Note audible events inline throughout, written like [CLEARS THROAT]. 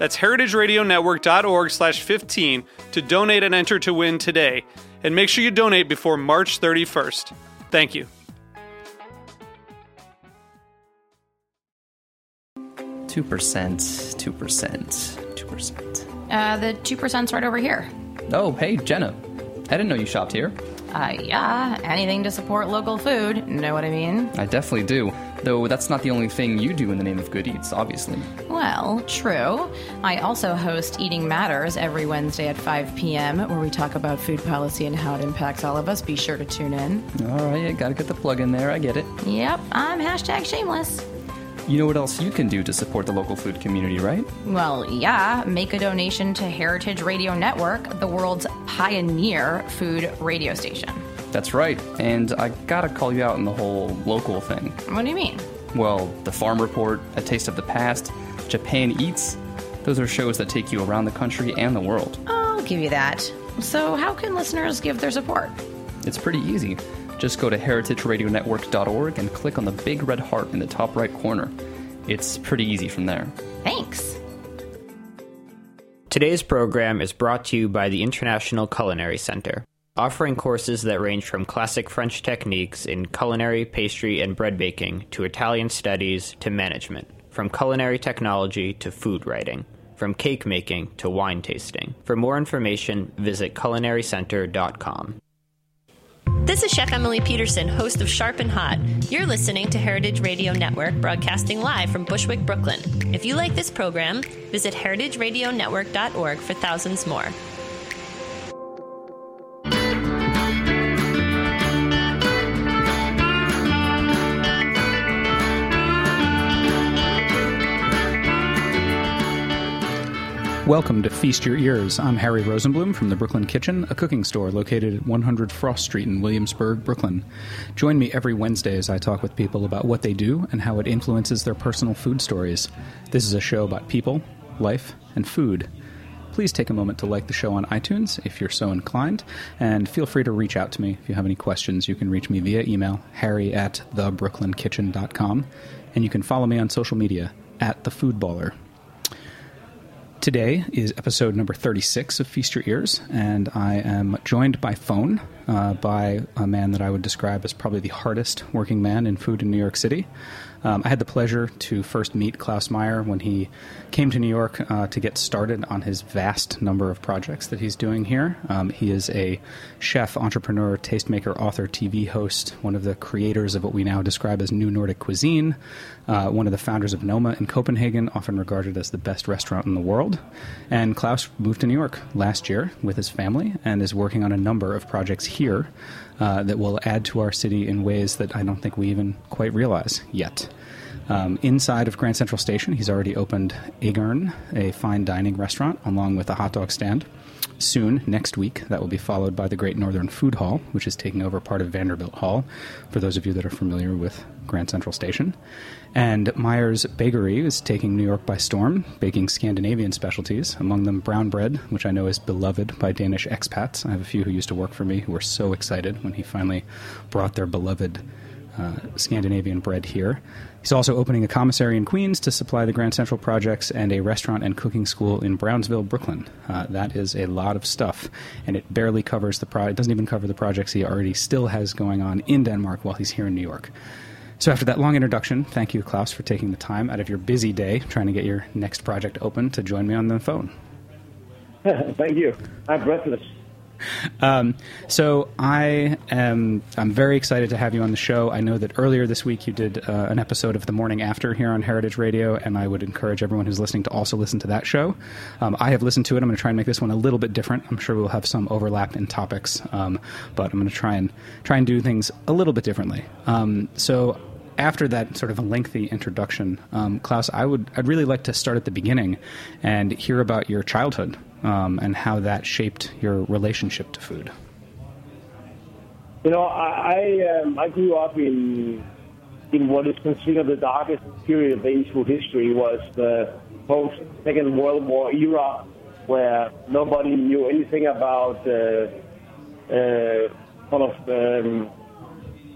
That's heritageradionetwork.org slash 15 to donate and enter to win today. And make sure you donate before March 31st. Thank you. Two percent, two percent, two percent. Uh, the 2%'s right over here. Oh, hey, Jenna. I didn't know you shopped here. Uh, yeah, anything to support local food. Know what I mean? I definitely do. Though that's not the only thing you do in the name of Good Eats, obviously. Well, true. I also host Eating Matters every Wednesday at 5 p.m., where we talk about food policy and how it impacts all of us. Be sure to tune in. All right, gotta get the plug in there. I get it. Yep, I'm hashtag shameless. You know what else you can do to support the local food community, right? Well, yeah, make a donation to Heritage Radio Network, the world's pioneer food radio station. That's right. And I gotta call you out on the whole local thing. What do you mean? Well, the Farm Report, A Taste of the Past, Japan Eats, those are shows that take you around the country and the world. I'll give you that. So, how can listeners give their support? It's pretty easy. Just go to heritageradionetwork.org and click on the big red heart in the top right corner. It's pretty easy from there. Thanks. Today's program is brought to you by the International Culinary Center, offering courses that range from classic French techniques in culinary, pastry, and bread baking to Italian studies to management, from culinary technology to food writing, from cake making to wine tasting. For more information, visit culinarycenter.com. This is Chef Emily Peterson, host of Sharp and Hot. You're listening to Heritage Radio Network, broadcasting live from Bushwick, Brooklyn. If you like this program, visit heritageradionetwork.org for thousands more. Welcome to Feast Your Ears. I'm Harry Rosenblum from the Brooklyn Kitchen, a cooking store located at 100 Frost Street in Williamsburg, Brooklyn. Join me every Wednesday as I talk with people about what they do and how it influences their personal food stories. This is a show about people, life, and food. Please take a moment to like the show on iTunes if you're so inclined, and feel free to reach out to me if you have any questions. You can reach me via email, harry at thebrooklynkitchen.com, and you can follow me on social media at the Foodballer. Today is episode number 36 of Feast Your Ears, and I am joined by phone uh, by a man that I would describe as probably the hardest working man in food in New York City. Um, I had the pleasure to first meet Claus Meyer when he came to New York uh, to get started on his vast number of projects that he's doing here. Um, he is a chef, entrepreneur, tastemaker, author, TV host, one of the creators of what we now describe as New Nordic cuisine, uh, one of the founders of Noma in Copenhagen, often regarded as the best restaurant in the world. And Claus moved to New York last year with his family and is working on a number of projects here uh, that will add to our city in ways that I don't think we even quite realize yet. Um, inside of Grand Central Station, he's already opened Agern, a fine dining restaurant, along with a hot dog stand. Soon, next week, that will be followed by the Great Northern Food Hall, which is taking over part of Vanderbilt Hall, for those of you that are familiar with Grand Central Station. And Meyer's Bakery is taking New York by storm, baking Scandinavian specialties, among them brown bread, which I know is beloved by Danish expats. I have a few who used to work for me who were so excited when he finally brought their beloved uh, Scandinavian bread here. He's also opening a commissary in Queens to supply the Grand Central projects and a restaurant and cooking school in Brownsville, Brooklyn. Uh, that is a lot of stuff, and it barely covers the pro- it doesn't even cover the projects he already still has going on in Denmark while he's here in New York. So after that long introduction, thank you, Claus, for taking the time out of your busy day trying to get your next project open to join me on the phone. [LAUGHS] Thank you. I'm breathless. um, so I am I'm very excited to have you on the show. I know that earlier this week you did uh, an episode of the morning after here on Heritage Radio, and I would encourage everyone who's listening to also listen to that show. Um, I have listened to it. I'm going to try and make this one a little bit different. I'm sure we'll have some overlap in topics, um, but I'm going to try and try and do things a little bit differently. Um, so after that sort of lengthy introduction, um, Claus, I would I'd really like to start at the beginning and hear about your childhood um, and how that shaped your relationship to food. You know, I I, um, I grew up in in what is considered the darkest period of Danish food history was the post Second World War era, where nobody knew anything about uh, uh, sort of um,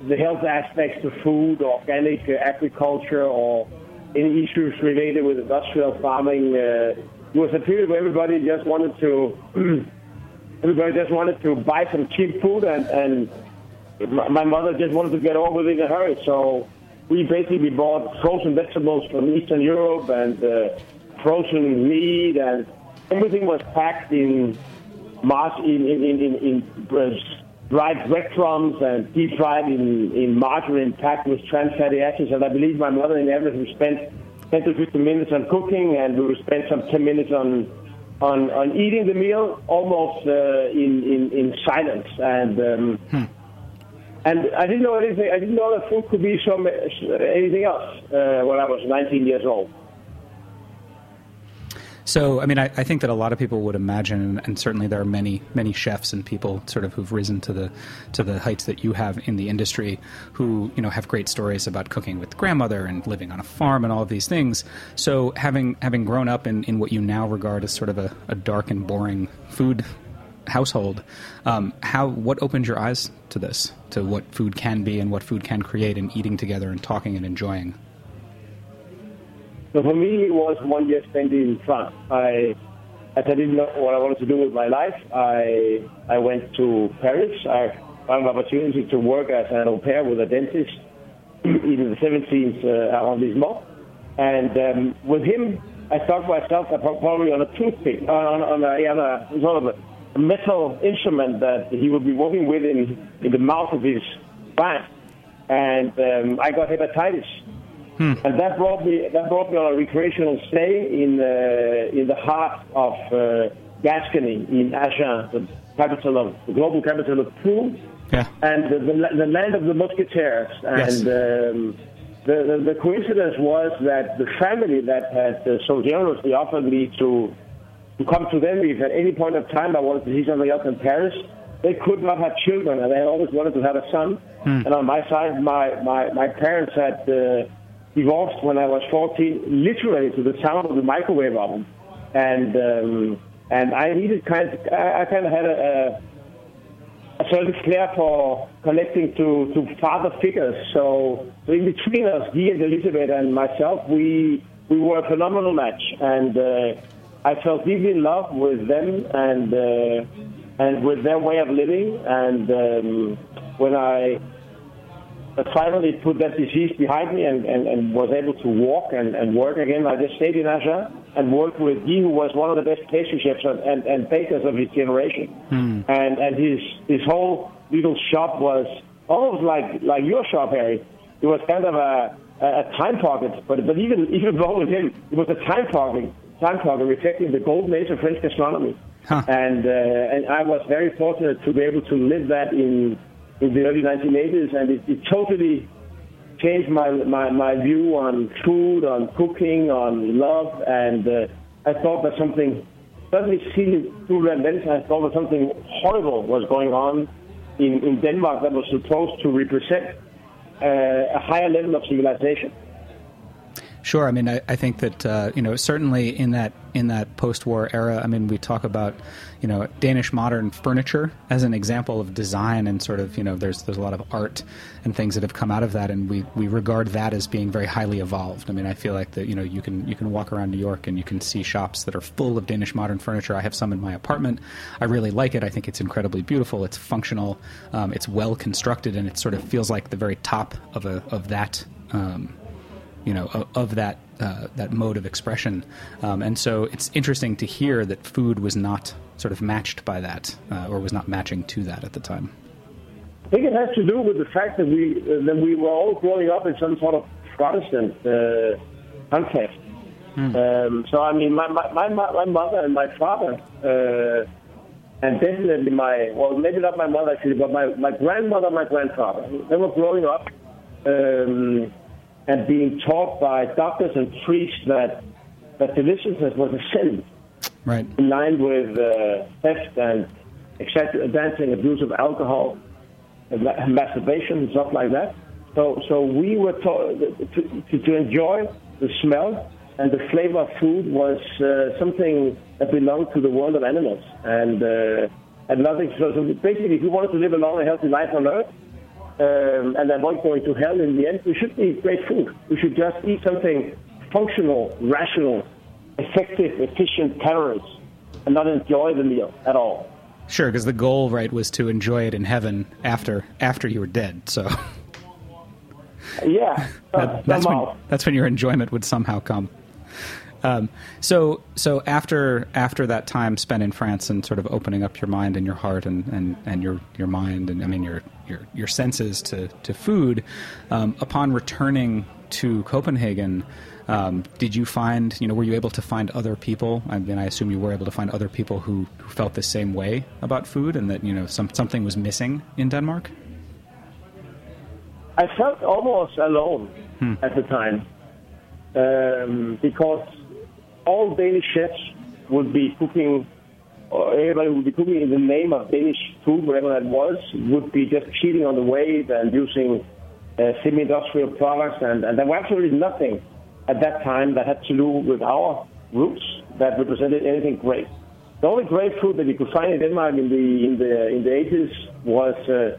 the health aspects of food, organic uh, agriculture, or any issues related with industrial farming. Uh, it was a period where everybody just wanted to [CLEARS THROAT] everybody just wanted to buy some cheap food, and, and my mother just wanted to get it in a hurry. So we basically bought frozen vegetables from Eastern Europe and uh, frozen meat, and everything was packed in mass in in in, in, in dried breadcrumbs and deep fried in, in margarine packed with trans fatty acids. And I believe my mother in average spent 10 to 15 minutes on cooking, and we would spend some 10 minutes on on, on eating the meal almost uh, in, in, in silence. And um, hmm. and I didn't know anything. I didn't know that food could be so anything else uh, when I was 19 years old. So, I mean, I, I, think that a lot of people would imagine, and, certainly there are many, many chefs and people sort of who've risen to the to the heights that you have in the industry, who you know have great stories about cooking with grandmother and living on a farm and all of these things. So, having having grown up in, in what you now regard as sort of a, a dark and boring food household, um, how what opened your eyes to this, to what food can be and what food can create, and eating together and talking and enjoying. So for me, it was one year spent in France. I, I didn't know what I wanted to do with my life, I I went to Paris. I found an opportunity to work as an au pair with a dentist [CLEARS THROAT] in the 17th uh, arrondissement. And um, with him, I stuck myself probably on a toothpick, on, on a, yeah, a sort of a metal instrument that he would be working with in, in the mouth of his back. And um, I got hepatitis. Hmm. And that brought me that brought me on a recreational stay in uh, in the heart of uh, Gascony in Agen, the capital of the global capital of food, yeah. and the, the, the, land of the musketeers. And yes. um, the, the, the coincidence was that the family that had uh, so generously offered me to to come to them if at any point of time I wanted to see something else in Paris. They could not have children, and they always wanted to have a son. Hmm. And on my side, my my, my parents had. Uh, divorced when I was 14, literally to the sound of the microwave oven, and um, and I needed kind of, I, kind of had a, a, a certain flair for connecting to, to father figures. So, so in between us, he and Elizabeth and myself, we we were a phenomenal match, and uh, I felt deeply in love with them and uh, and with their way of living. And um, when I but finally put that disease behind me and, and, and was able to walk and, and work again. I just stayed in Agen and worked with Guy, who was one of the best pastry chefs and, and, and bakers of his generation. Mm. And, and his, his whole little shop was almost like, like your shop, Harry. It was kind of a, a time pocket, but, but even, even [LAUGHS] though with him, it was a time pocket, time pocket reflecting the golden age of French gastronomy. Huh. And, uh, and I was very fortunate to be able to live that in in the early 1980s, and it, it totally changed my, my, my view on food, on cooking, on love, and uh, I thought that something, suddenly seeing through that lens, I thought that something horrible was going on in, in Denmark that was supposed to represent uh, a higher level of civilization. Sure. I mean, I, I think that uh, you know certainly in that in that post-war era. I mean, we talk about you know Danish modern furniture as an example of design and sort of you know there's there's a lot of art and things that have come out of that, and we, we regard that as being very highly evolved. I mean, I feel like that you know you can you can walk around New York and you can see shops that are full of Danish modern furniture. I have some in my apartment. I really like it. I think it's incredibly beautiful. It's functional. Um, it's well constructed, and it sort of feels like the very top of a of that. Um, you know of, of that uh, that mode of expression. Um, and so it's interesting to hear that food was not sort of matched by that, uh, or was not matching to that at the time. I think it has to do with the fact that we uh, that we were all growing up in some sort of Protestant uh, context. Hmm. Um, so I mean, my, my my my mother and my father, uh, and definitely my well, maybe not my mother actually, but my my grandmother, my grandfather, they were growing up um, and being taught by doctors and priests that that deliciousness was a sin, right? In line with uh, theft and excessive dancing, abuse of alcohol masturbation and stuff like that. So, so we were taught to, to, to enjoy the smell and the flavor of food was uh, something that belonged to the world of animals and uh, and nothing. So, so basically, if you wanted to live a long and healthy life on Earth um, and avoid going to hell in the end, we should eat great food. We should just eat something functional, rational, effective, efficient calories, and not enjoy the meal at all. Sure, because the goal, right, was to enjoy it in heaven after after you were dead. So. [LAUGHS] Yeah, that, that's when that's when your enjoyment would somehow come. Um, so so after after that time spent in France and sort of opening up your mind and your heart and, and, and your your mind and I mean your your your senses to to food, um, upon returning to Copenhagen, um, did you find, you know, were you able to find other people? I mean, I assume you were able to find other people who, who felt the same way about food and that, you know, some, something was missing in Denmark? I felt almost alone hmm. at the time um, because all Danish chefs would be cooking, or everybody would be cooking in the name of Danish food, whatever that was, would be just cheating on the weight and using uh, semi-industrial products, and, and there was absolutely nothing at that time that had to do with our roots that represented anything great. The only great food that you could find in Denmark in the in the in the 80s was uh,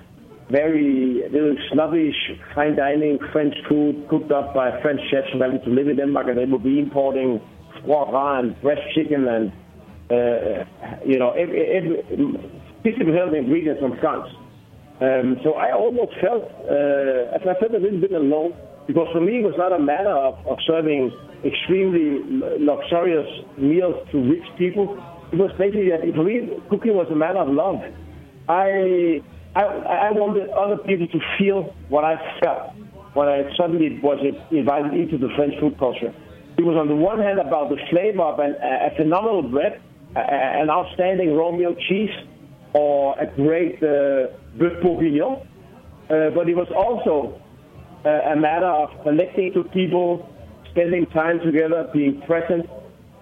very little snobbish, fine dining French food cooked up by French chefs who wanted to live in Denmark, and they would be importing foie and Bresse chicken and uh, you know every, every, 50% of the ingredients from France. Um, so I almost felt, uh, I felt a little bit alone because for me, it was not a matter of, of serving extremely luxurious meals to rich people. It was basically that for me, cooking was a matter of love. I, I, I wanted other people to feel what I felt when I suddenly was invited into the French food culture. It was on the one hand about the flavor of an, a phenomenal bread, an outstanding milk cheese, or a great uh, bourguignon, uh, but it was also a matter of connecting to people, spending time together, being present,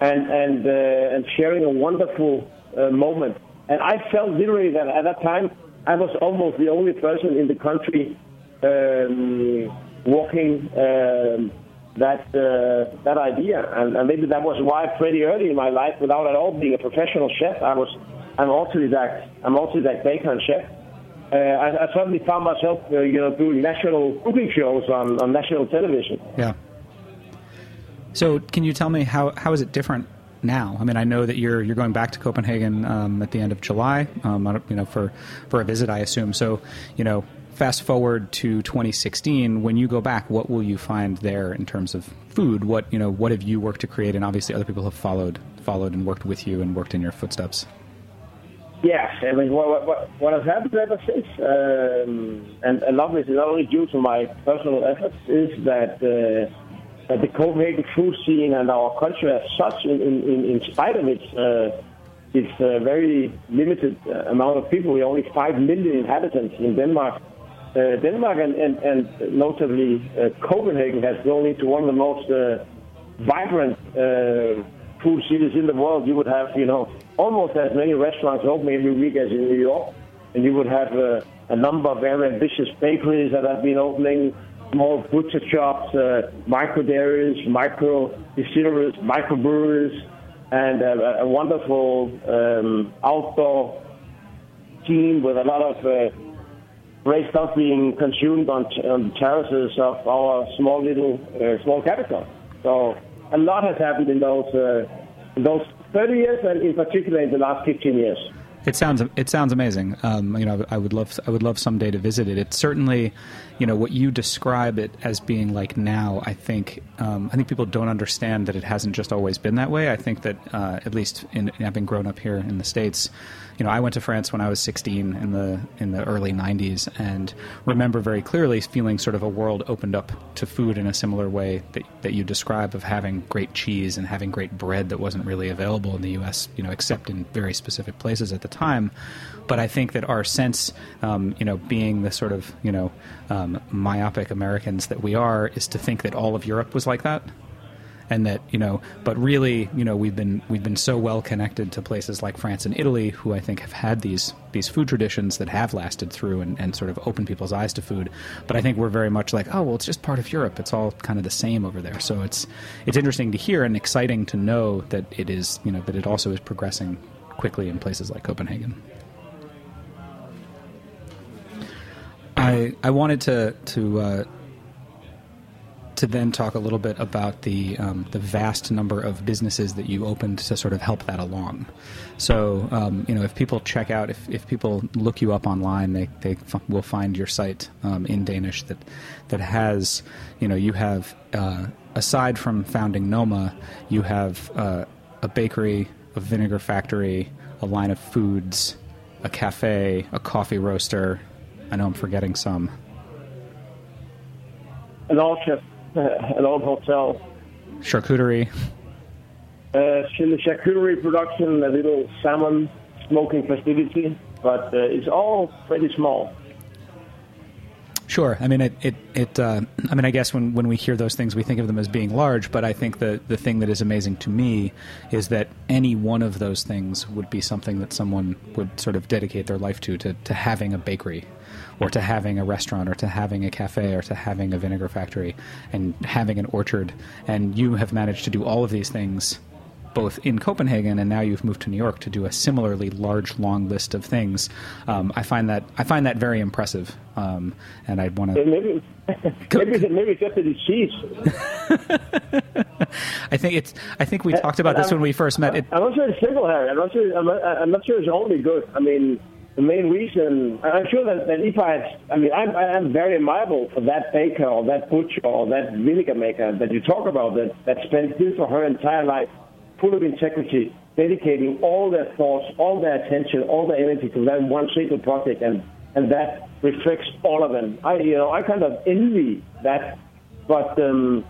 and and uh, and sharing a wonderful uh, moment. And I felt literally that at that time I was almost the only person in the country um, walking um, that uh, that idea, and, and, maybe that was why pretty early in my life, without at all being a professional chef, I was I'm autodidact. I'm autodidact baker and chef uh, I, I, suddenly found myself, uh, you know, doing national cooking shows on, on national television. Yeah. So, can you tell me how how is it different now? I mean, I know that you're you're going back to Copenhagen um, at the end of July, um, you know, for for a visit, I assume. So, you know, fast forward to 2016, when you go back, what will you find there in terms of food? What you know, what have you worked to create, and obviously other people have followed followed and worked with you and worked in your footsteps. Yes, I mean, what, what, what has happened ever since, um, and a lot of it is not only due to my personal efforts, is that, uh, that the Copenhagen food scene and our country as such, in, in, in spite of its, uh, its very limited uh, amount of people, we only 5 million inhabitants in Denmark. Uh, Denmark and, and, and notably uh, Copenhagen has grown into one of the most vibrant food cities in the world, you would have, you know, almost as many restaurants open every week as in New York. And you would have uh, a number of very ambitious bakeries that have been opening, small butcher shops, uh, micro dairies, micro distilleries, micro breweries, and uh, a wonderful um, outdoor scene with a lot of uh, great stuff being consumed on, on the terraces of our small little uh, small capital. So a lot has happened in those uh, in those 30 years, and in particular in the last 15 years. It sounds it sounds amazing. Um, you know, I would love I would love someday to visit it. It's certainly, you know, what you describe it as being like now. I think um, I think people don't understand that it hasn't just always been that way. I think that uh, at least in having grown up here in the states, you know, I went to France when I was 16 in the in the early 90s, and remember very clearly feeling sort of a world opened up to food in a similar way that that you describe of having great cheese and having great bread that wasn't really available in the U.S. You know, except in very specific places at the time. But I think that our sense, um, you know, being the sort of you know um, myopic Americans that we are, is to think that all of Europe was like that. And that you know but really you know we've been we've been so well connected to places like France and Italy who I think have had these these food traditions that have lasted through and, and sort of opened people's eyes to food. But I think we're very much like oh well it's just part of Europe. It's all kind of the same over there. So it's it's interesting to hear and exciting to know that it is you know that it also is progressing quickly in places like Copenhagen I I wanted to to uh, to then talk a little bit about the um, the vast number of businesses that you opened to sort of help that along. So um, you know, if people check out, if, if people look you up online, they they f- will find your site um, in Danish that that has you know you have uh, aside from founding Noma, you have uh, a bakery, a vinegar factory, a line of foods, a cafe, a coffee roaster. I know I'm forgetting some. An orchard. an old hotel. Charcuterie. Uh, charcuterie production, a little salmon smoking facility, but uh, it's all pretty small. Sure. I mean, it. it, it uh, I mean, I guess when, when we hear those things, we think of them as being large. But I think the the thing that is amazing to me is that any one of those things would be something that someone would sort of dedicate their life to, to, to having a bakery, or to having a restaurant or to having a cafe or to having a vinegar factory and having an orchard. And you have managed to do all of these things both in Copenhagen and now you've moved to New York to do a similarly large, long list of things. Um, I find that I find that very impressive, um, and I'd want to maybe [LAUGHS] maybe maybe just the disease. [LAUGHS] I think it's. I think we talked about this when we first met. It, I'm not sure it's single, Harry. I'm not sure. I'm not, I'm not sure it's only good. I mean, the main reason, I'm sure that, that if I, I mean, I'm, I'm very admirable for that baker or that butcher or that vinegar maker that you talk about that, that spent his or her entire life full of integrity, dedicating all their thoughts, all their attention, all their energy to that one single project, and, and that reflects all of them. I, you know, I kind of envy that, but um,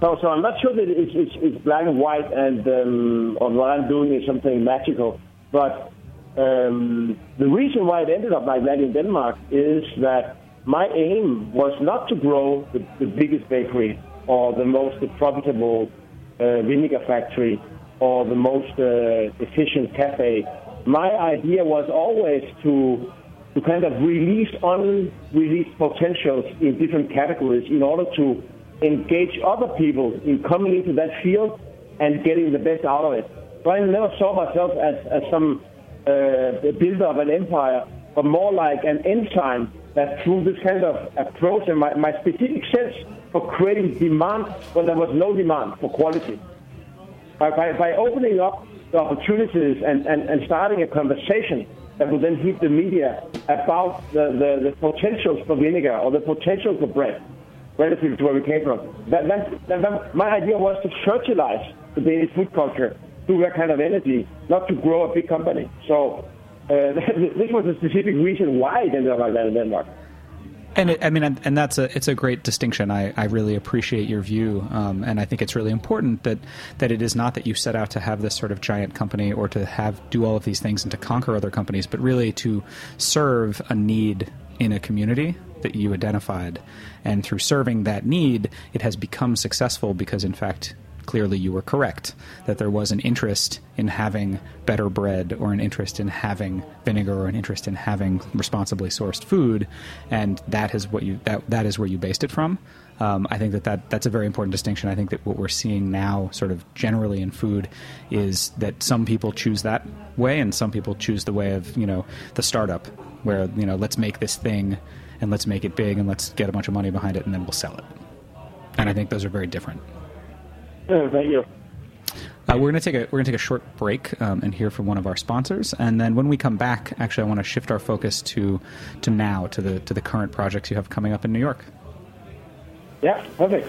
so, so I'm not sure that it's, it's, it's black and white, and um, or what I'm doing is something magical, but um, the reason why it ended up like that in Denmark is that my aim was not to grow the, the biggest bakery or the most profitable uh, vinegar factory or the most uh, efficient cafe. My idea was always to to kind of release unreleased potentials in different categories in order to engage other people in coming into that field and getting the best out of it. So I never saw myself as, as some Uh, the builder of an empire, but more like an enzyme that through this kind of approach and my, my specific sense for creating demand when there was no demand for quality. By, by, by opening up the opportunities and, and, and starting a conversation that would then hit the media about the, the, the potentials for vinegar or the potential for bread relative to where we came from. That, that, that, my idea was to fertilize the Danish food culture through that kind of energy, not to grow a big company. So uh, [LAUGHS] this was a specific reason why it ended up like that in Denmark. And it, I mean, and that's a it's a great distinction. I, I really appreciate your view, um, and I think it's really important that that it is not that you set out to have this sort of giant company or to have do all of these things and to conquer other companies, but really to serve a need in a community that you identified, and through serving that need, it has become successful because, in fact, clearly you were correct that there was an interest in having better bread or an interest in having vinegar or an interest in having responsibly sourced food and that is what you that that is where you based it from um, I think that, that that's a very important distinction. I think that what we're seeing now, sort of generally in food, is that some people choose that way, and some people choose the way of you know the startup, where you know let's make this thing, and let's make it big, and let's get a bunch of money behind it, and then we'll sell it. And I think those are very different. Thank you. Uh, we're going to take a we're going to take a short break um, and hear from one of our sponsors, and then when we come back, actually, I want to shift our focus to to now to the to the current projects you have coming up in New York. Yeah, perfect.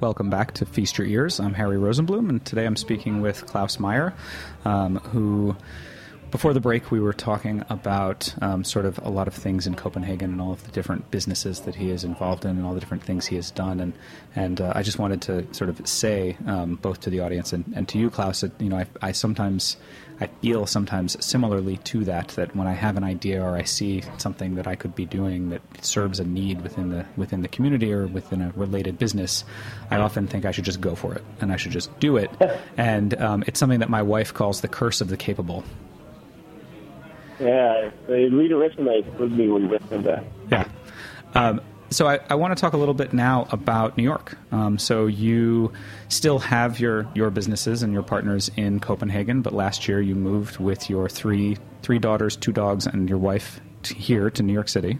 Welcome back to Feast Your Ears. I'm Harry Rosenblum, and today I'm speaking with Claus Meyer, um, who, before the break, we were talking about um, sort of a lot of things in Copenhagen and all of the different businesses that he is involved in and all the different things he has done. And, and uh, I just wanted to sort of say, um, both to the audience and, and to you, Claus, that, you know, I, I sometimes I feel sometimes similarly to that that when I have an idea or I see something that I could be doing that serves a need within the within the community or within a related business, I often think I should just go for it and I should just do it. [LAUGHS] And um, it's something that my wife calls the curse of the capable. Yeah, it really resonates with me when you mention that. Yeah. Um, so I, I, want to talk a little bit now about New York. Um, so you still have your, your businesses and your partners in Copenhagen, but last year you moved with your three three daughters, two dogs, and your wife to here to New York City.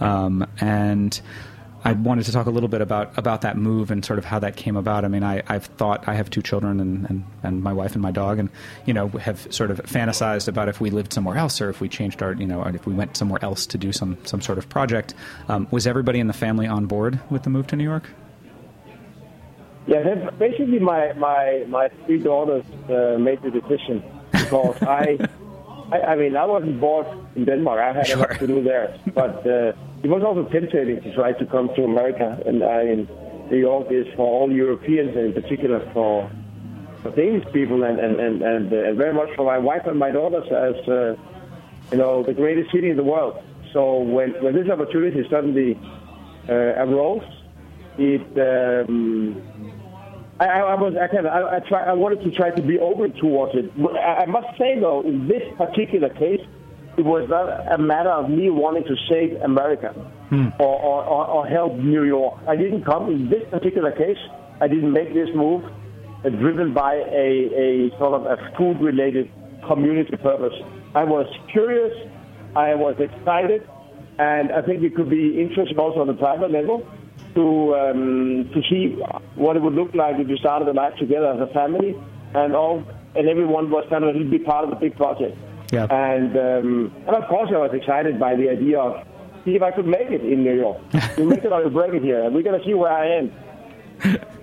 Um, and I wanted to talk a little bit about, about that move and sort of how that came about. I mean, I, I've thought I have two children and, and, and my wife and my dog, and you know have sort of fantasized about if we lived somewhere else or if we changed our you know or if we went somewhere else to do some some sort of project. Um, was everybody in the family on board with the move to New York? Yeah, basically my my my three daughters uh, made the decision because [LAUGHS] I, I, I mean I wasn't born in Denmark. I had sure. enough to do there, but. Uh, it was also tempting to try to come to America, and I New York for all Europeans, and in particular for for Danish people, and and and and, uh, and very much for my wife and my daughters as uh, you know the greatest city in the world. So when when this opportunity suddenly uh, arose, it um, I, I was I kind of I, I try I wanted to try to be open towards it. I must say though, in this particular case, it was not a matter of me wanting to save America hmm. or, or, or, or, help New York. I didn't come in this particular case. I didn't make this move uh, driven by a, a sort of a food-related community purpose. I was curious. I was excited, and I think it could be interesting also on the private level to um, to see what it would look like if we started a life together as a family, and all and everyone was kind of a little bit part of the big project. Yeah. And um, and of course, I was excited by the idea of see if I could make it in New York. we make it or break it here. We're going to see where I am. [LAUGHS]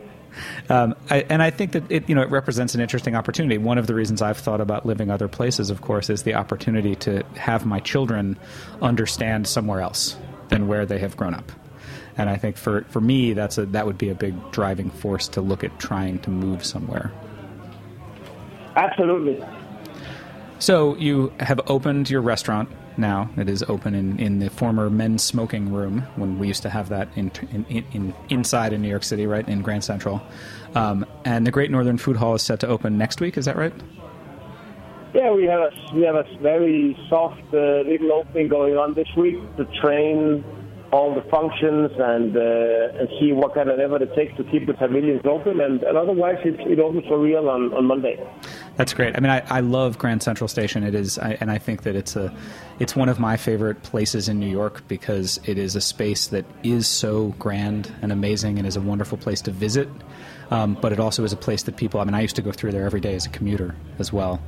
Um, I, and I think that it, you know, it represents an interesting opportunity. One of the reasons I've thought about living other places, of course, is the opportunity to have my children understand somewhere else than where they have grown up. And I think for, for me, that's a, that would be a big driving force to look at trying to move somewhere. Absolutely. So you have opened your restaurant now. It is open in, in the former men's smoking room when we used to have that in, in, in inside in New York City, right in Grand Central. Um, and the Great Northern Food Hall is set to open next week. Is that right? Yeah, we have a we have a very soft uh, little opening going on this week to train all the functions and uh, and see what kind of effort it takes to keep the pavilions open. And, and otherwise, it, it opens for real on, on Monday. That's great. I mean, I, I love Grand Central Station. It is, I, and I think that it's a, it's one of my favorite places in New York because it is a space that is so grand and amazing, and is a wonderful place to visit. Um, but it also is a place that people. I mean, I used to go through there every day as a commuter as well,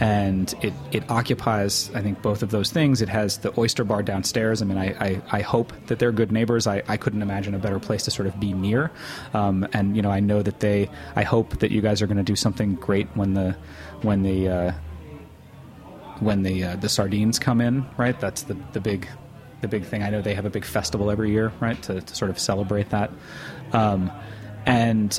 and it it occupies. I think both of those things. It has the oyster bar downstairs. I mean, I I, I hope that they're good neighbors. I, I couldn't imagine a better place to sort of be near, um, and you know, I know that they. I hope that you guys are going to do something great when the when the uh, when the uh, the sardines come in. Right, that's the the big the big thing. I know they have a big festival every year, right, to, to sort of celebrate that. Um, and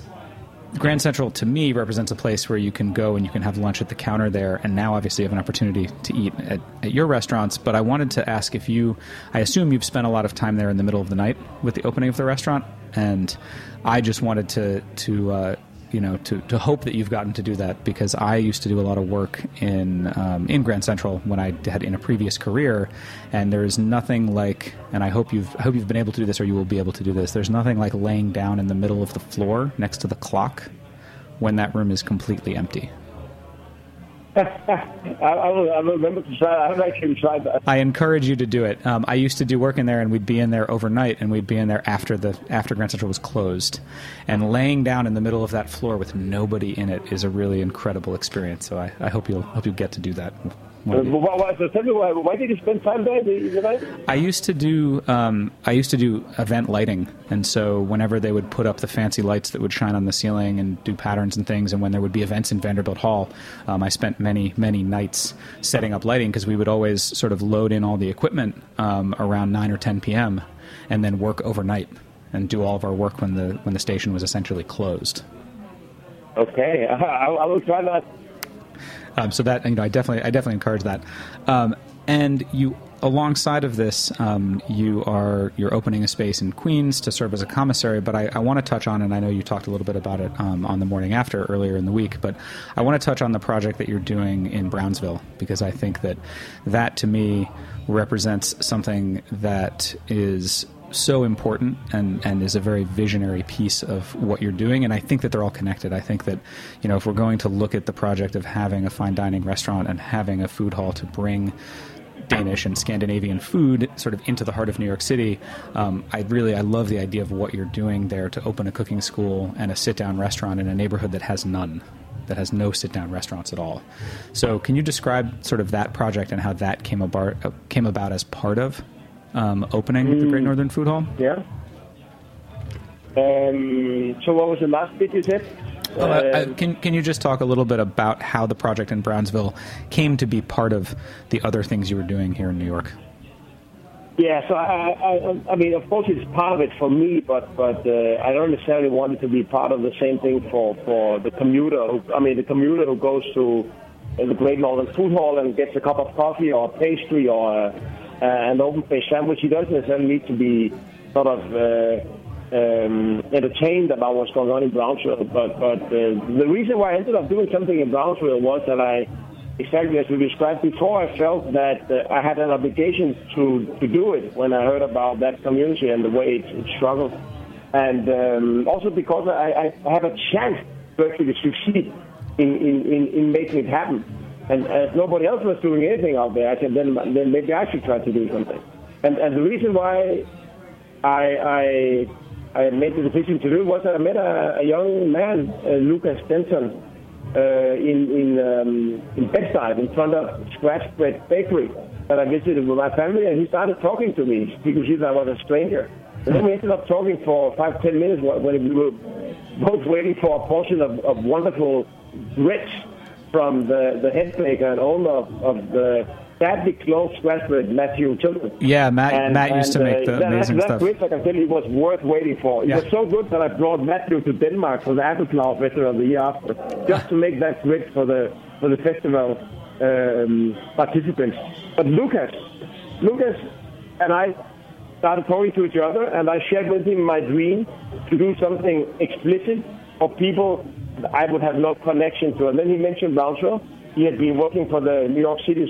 Grand Central to me represents a place where you can go and you can have lunch at the counter there, and now obviously you have an opportunity to eat at, at, your restaurants. But I wanted to ask if you, I assume you've spent a lot of time there in the middle of the night with the opening of the restaurant, and I just wanted to to uh, you know to, to hope that you've gotten to do that because I used to do a lot of work in um, in Grand Central when I had in a previous career, and there is nothing like, and I hope you've I hope you've been able to do this or you will be able to do this. There's nothing like laying down in the middle of the floor next to the clock when that room is completely empty. I, I, remember to try. I haven't actually tried that. I encourage you to do it. Um, I used to do work in there, and we'd be in there overnight, and we'd be in there after the after Grand Central was closed. And laying down in the middle of that floor with nobody in it is a really incredible experience. So I, I hope you'll hope you get to do that why, why, so tell me why, why did you spend time there? I used to do um, I used to do event lighting, and so whenever they would put up the fancy lights that would shine on the ceiling and do patterns and things, and when there would be events in Vanderbilt Hall, um, I spent many many nights setting up lighting because we would always sort of load in all the equipment um, around nine or ten p.m. and then work overnight and do all of our work when the when the station was essentially closed. Okay, [LAUGHS] I, I will try that. Um, so that you know, I definitely I definitely encourage that. Um, and you alongside of this, um, you are you're opening a space in Queens to serve as a commissary. But I, I want to touch on, and I know you talked a little bit about it um, on the morning after earlier in the week. But I want to touch on the project that you're doing in Brownsville because I think that that to me represents something that is so important and, and is a very visionary piece of what you're doing. And I think that they're all connected. I think that, you know, if we're going to look at the project of having a fine dining restaurant and having a food hall to bring Danish and Scandinavian food sort of into the heart of New York City. Um, I really I love the idea of what you're doing there to open a cooking school and a sit down restaurant in a neighborhood that has none, that has no sit down restaurants at all. So can you describe sort of that project and how that came about uh, came about as part of um, opening mm. the Great mm. Northern Food Hall? Yeah. Um, so what was the last bit you said? Uh, uh, can can you just talk a little bit about how the project in Brownsville came to be part of the other things you were doing here in New York? Yeah, so I, I, I mean, of course, it's part of it for me, but but uh, I don't necessarily want it to be part of the same thing for for the commuter. Who, I mean, the commuter who goes to the Great Northern Food Hall and gets a cup of coffee or pastry or uh, an open faced sandwich. He doesn't necessarily need to be sort of uh, um, entertained about what's going on in Brownsville. But but uh, the reason why I ended up doing something in Brownsville was that I, exactly as we described before, I felt that uh, I had an obligation to to do it when I heard about that community and the way it, it struggled, and um, also because I, I have a chance to actually succeed in, in, in making it happen. And as nobody else was doing anything out there, I said, then, then maybe I should try to do something. And, and the reason why I, I, I made the decision to do it was that I met a, a young man, uh, Lucas Denton, uh, in, in, um, in Bed-Stuy, in front of Scratch Bread Bakery that I visited with my family, and he started talking to me because he thought I was a stranger. And then we ended up talking for five, ten minutes when we were both waiting for a portion of, of wonderful grits from the, the head baker and owner of, of the sadly closed restaurant, Matthew Tilden. Yeah, Matt, and, Matt used and, to make the uh, amazing that, stuff. That grits, I can tell you, was worth waiting for. It yeah. was so good that I brought Matthew to Denmark for the Appelflower Festival of the year after, just to make that grit for the for the festival um, participants. But Lucas, Lucas and I started talking to each other, and I shared with him my dream to do something explicit for people I would have no connection to. And then he mentioned Brownsville. He had been working for the New York City's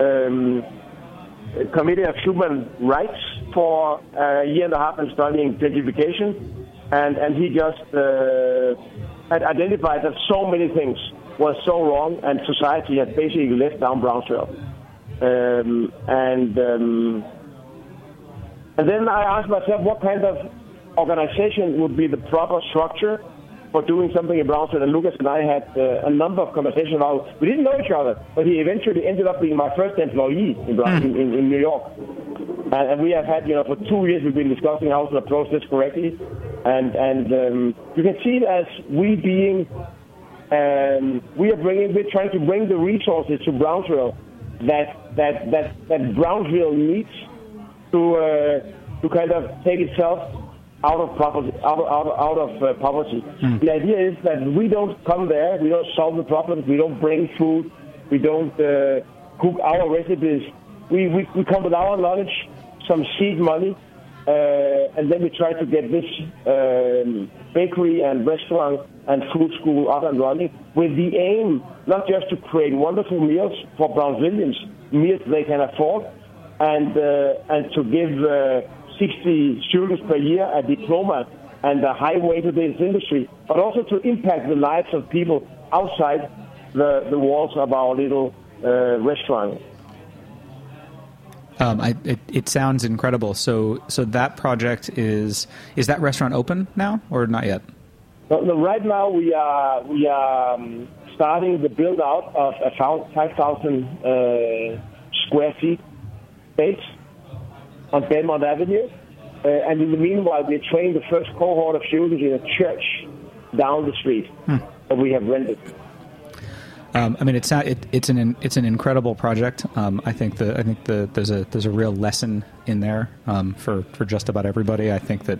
um, Committee of Human Rights for a year and a half and studying gentrification. And, and he just uh, had identified that so many things was so wrong, and society had basically left down Brownsville. Um, and um, and then I asked myself, what kind of organization would be the proper structure for doing something in Brownsville? And Lucas and I had uh, a number of conversations about. We didn't know each other, but he eventually ended up being my first employee in, Brown, in, in, in New York. And, and we have had, you know, for two years we've been discussing how to approach this correctly. And and um, you can see it as we being, um, we are bringing, we're trying to bring the resources to Brownsville that that that that Brownsville needs to uh, to kind of take itself out of poverty. Out of, out of, out of uh, poverty. The idea is that we don't come there, we don't solve the problems, we don't bring food, we don't uh, cook our recipes. We, we we come with our knowledge, some seed money, uh, and then we try to get this um, bakery and restaurant and food school up and running with the aim not just to create wonderful meals for Brazilians, meals they can afford, and uh, and to give uh, 60 students per year a diploma and a high way to this industry, but also to impact the lives of people outside the, the walls of our little uh, restaurant. Um, I, it, it sounds incredible. So, so that project is is that restaurant open now or not yet? No, no, right now we are we are um, starting the build out of a 5,000 uh, square feet space on Belmont Avenue, uh, and in the meanwhile we train the first cohort of students in a church down the street that we have rented. Um, I mean, it's not, it, it's an it's an incredible project. Um, I think the I think the there's a there's a real lesson in there um, for for just about everybody. I think that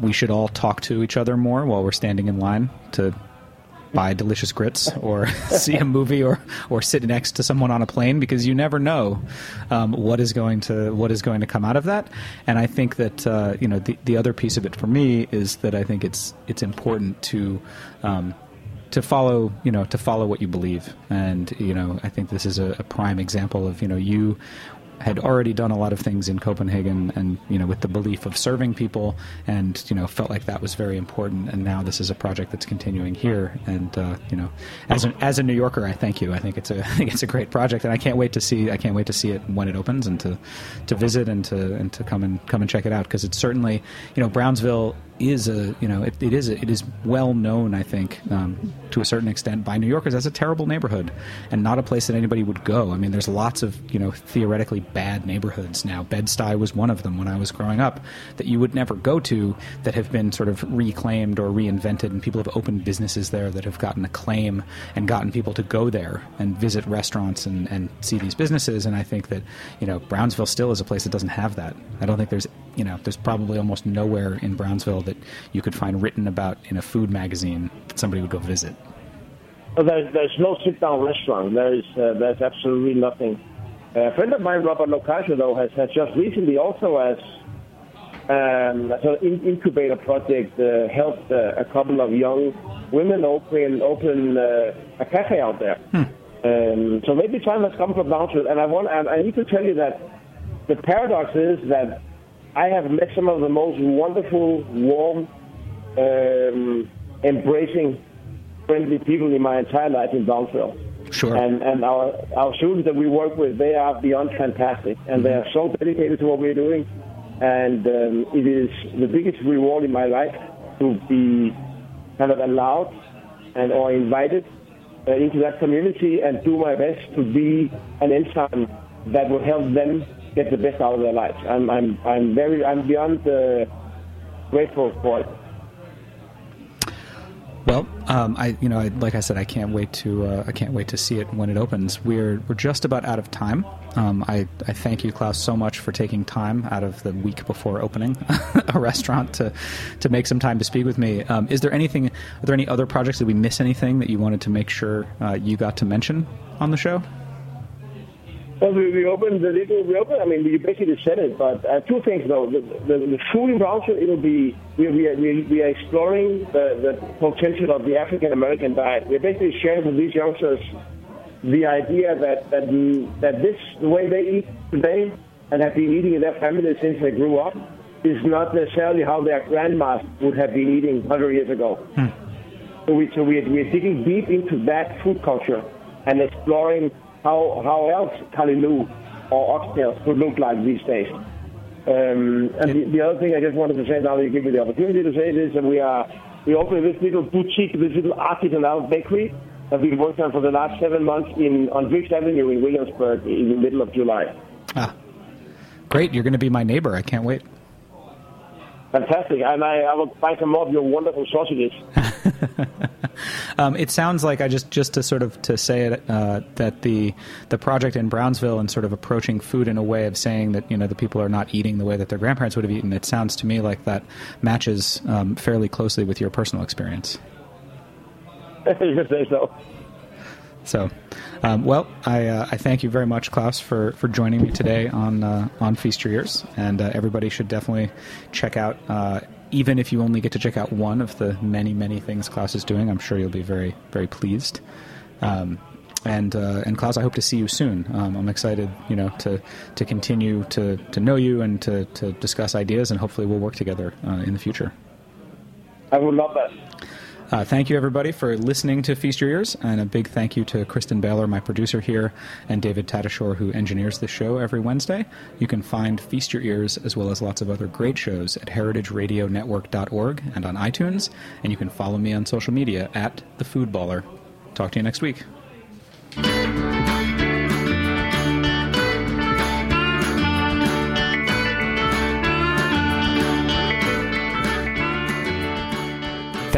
we should all talk to each other more while we're standing in line to buy delicious grits or [LAUGHS] see a movie or or sit next to someone on a plane because you never know um, what is going to what is going to come out of that. And I think that uh, you know the the other piece of it for me is that I think it's it's important to. Um, to follow, you know, to follow what you believe, and you know, I think this is a, a prime example of you know you had already done a lot of things in Copenhagen and you know with the belief of serving people and you know felt like that was very important. And now this is a project that's continuing here. And uh, you know as a, as a New Yorker I thank you. I think it's a [LAUGHS] I think it's a great project. And I can't wait to see I can't wait to see it when it opens and to to visit and to and to come and come and check it out. Because it's certainly you know Brownsville is a you know it, it is a, it is well known I think um, to a certain extent by New Yorkers as a terrible neighborhood and not a place that anybody would go. I mean, there's lots of you know theoretically bad neighborhoods now. Bed Stuy was one of them when I was growing up that you would never go to that have been sort of reclaimed or reinvented, and people have opened businesses there that have gotten acclaim and gotten people to go there and visit restaurants and, and see these businesses. And I think that you know Brownsville still is a place that doesn't have that. I don't think there's you know there's probably almost nowhere in Brownsville that you could find written about in a food magazine that somebody would go visit. Well, there's, there's no sit-down restaurant. There is uh, there's absolutely nothing. A friend of mine, Robert LoCascio, though, has, has just recently also as um, as an in- incubator project uh, helped uh, a couple of young women open open uh, a cafe out there. Um, so maybe time has come for Brownsville, and I want and I need to tell you that the paradox is that I have met some of the most wonderful, warm, um, embracing, friendly people in my entire life in Brownsville. Sure. And and our our students that we work with, they are beyond fantastic, and they are so dedicated to what we're doing. And um, it is the biggest reward in my life to be kind of allowed and or invited uh, into that community and do my best to be an ensign that will help them get the best out of their lives. I'm I'm I'm very I'm beyond uh, grateful for it. Well, um, I you know, I, like I said, I can't wait to uh, I can't wait to see it when it opens. We're we're just about out of time. Um, I I thank you, Claus, so much for taking time out of the week before opening [LAUGHS] a restaurant to to make some time to speak with me. Um, is there anything? Are there any other projects? Did we miss anything that you wanted to make sure uh, you got to mention on the show? Well, we, we opened the little. We opened. I mean, you basically said it, but uh, two things though. The, the, the food in Brownsville, it'll be we we are, we, we are exploring the, the potential of the African American diet. We're basically sharing with these youngsters the idea that that that this the way they eat today and have been eating in their families since they grew up is not necessarily how their grandmas would have been eating 100 years ago. So, we, so we're, we're digging deep into that food culture and exploring how, how else Callaloo or oxtails could look like these days. Um, and the, the, other thing I just wanted to say now that you give me the opportunity to say it is that we are we opened this little boutique, this little artisanal bakery that we've worked on for the last seven months in on Driggs Avenue in Williamsburg in the middle of July. Ah, great! You're going to be my neighbor. I can't wait. Fantastic, and I, I will buy some more of your wonderful sausages. [LAUGHS] um, it sounds like I just just to sort of to say it uh, that the the project in Brownsville and sort of approaching food in a way of saying that you know the people are not eating the way that their grandparents would have eaten. It sounds to me like that matches um, fairly closely with your personal experience. you say so. So, um, well, I, uh, I thank you very much, Claus, for, for joining me today on uh, on Feast Your Ears, and uh, everybody should definitely check out. Uh, even if you only get to check out one of the many many things Claus is doing, I'm sure you'll be very very pleased. Um, and uh, and Claus, I hope to see you soon. Um, I'm excited, you know, to to continue to, to know you and to, to discuss ideas, and hopefully we'll work together uh, in the future. I would love that. Uh, thank you, everybody, for listening to Feast Your Ears, and a big thank you to Kristen Baylor, my producer here, and David Tadashore, who engineers the show every Wednesday. You can find Feast Your Ears, as well as lots of other great shows, at heritageradionetwork.org and on iTunes, and you can follow me on social media at The Food Baller. Talk to you next week.